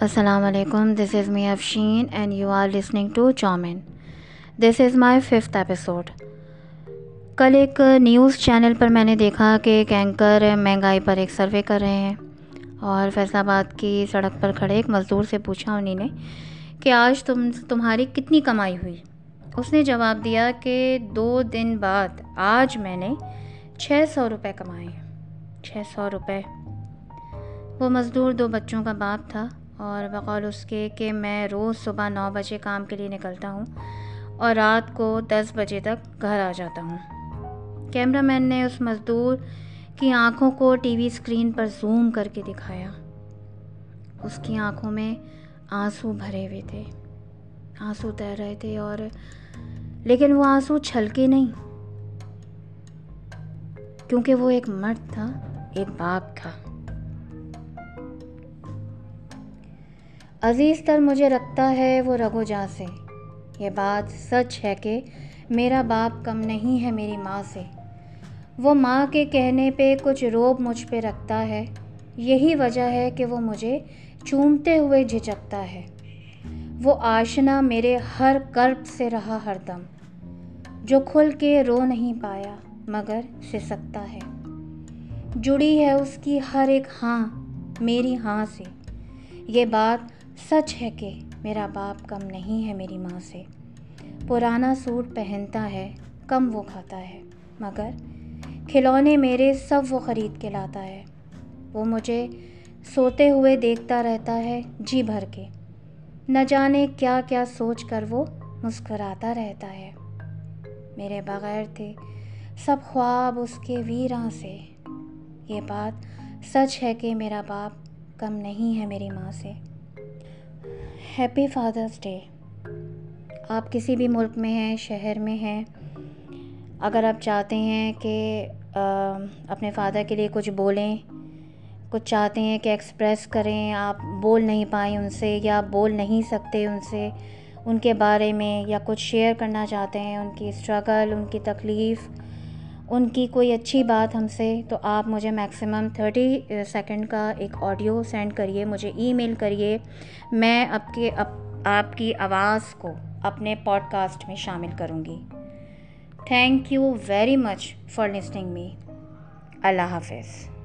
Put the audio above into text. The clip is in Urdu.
السلام علیکم this is me Afshin and you are listening to chowmein this is my fifth episode کل ایک نیوز چینل پر میں نے دیکھا کہ ایک اینکر مہنگائی پر ایک سروے کر رہے ہیں اور فیصل آباد کی سڑک پر کھڑے ایک مزدور سے پوچھا انہیں نے کہ آج تم تمہاری کتنی کمائی ہوئی؟ اس نے جواب دیا کہ دو دن بعد آج میں نے چھ سو روپے کمائے چھ سو روپے۔ وہ مزدور دو بچوں کا باپ تھا۔ اور بقول اس کے کہ میں روز صبح نو بجے کام کے لیے نکلتا ہوں اور رات کو دس بجے تک گھر آ جاتا ہوں۔ کیمرہ مین نے اس مزدور کی آنکھوں کو ٹی وی اسکرین پر زوم کر کے دکھایا۔ اس کی آنکھوں میں آنسو بھرے ہوئے تھے۔ آنسو تیر رہے تھے اور لیکن وہ آنسو چھلکے نہیں۔ کیونکہ وہ ایک مرد تھا، ایک باپ تھا۔ عزیز تر مجھے رکھتا ہے وہ رگو جا سے۔ یہ بات سچ ہے کہ میرا باپ کم نہیں ہے میری ماں سے۔ وہ ماں کے کہنے پہ کچھ روب مجھ پہ رکھتا ہے۔ یہی وجہ ہے کہ وہ مجھے چومتے ہوئے جھجکتا ہے۔ وہ آشنا میرے ہر کرب سے رہا ہر دم۔ جو کھل کے رو نہیں پایا، مگر سسکتا ہے۔ جڑی ہے اس کی ہر ایک ہاں میری ہاں سے۔ یہ بات سچ ہے کہ میرا باپ کم نہیں ہے میری ماں سے۔ پرانا سوٹ پہنتا ہے، کم وہ کھاتا ہے۔ مگر کھلونے میرے سب وہ خرید کے لاتا ہے۔ وہ مجھے سوتے ہوئے دیکھتا رہتا ہے جی بھر کے۔ نہ جانے کیا کیا سوچ کر وہ مسکراتا رہتا ہے۔ میرے بغیر تھے سب خواب اس کے ویراں سے۔ یہ بات سچ ہے کہ میرا باپ کم نہیں ہے میری ماں سے۔ ہیپی فادرس ڈے آپ کسی بھی ملک میں ہیں، شہر میں ہیں، اگر آپ چاہتے ہیں کہ اپنے فادر کے لیے کچھ بولیں، کچھ چاہتے ہیں کہ ایکسپریس کریں، آپ بول نہیں پائیں ان سے یا بول نہیں سکتے ان سے، ان کے بارے میں یا کچھ شیئر کرنا چاہتے ہیں، ان کی اسٹرگل ان کی تکلیف ان کی کوئی اچھی بات ہم سے، تو آپ مجھے میکسیمم تھرٹی سیکنڈ کا ایک آڈیو سینڈ کریے، مجھے ای میل کریے، میں آپ کے، آپ کی آواز کو اپنے پوڈ کاسٹ میں شامل کروں گی۔ Thank you very much for listening me اللہ حافظ۔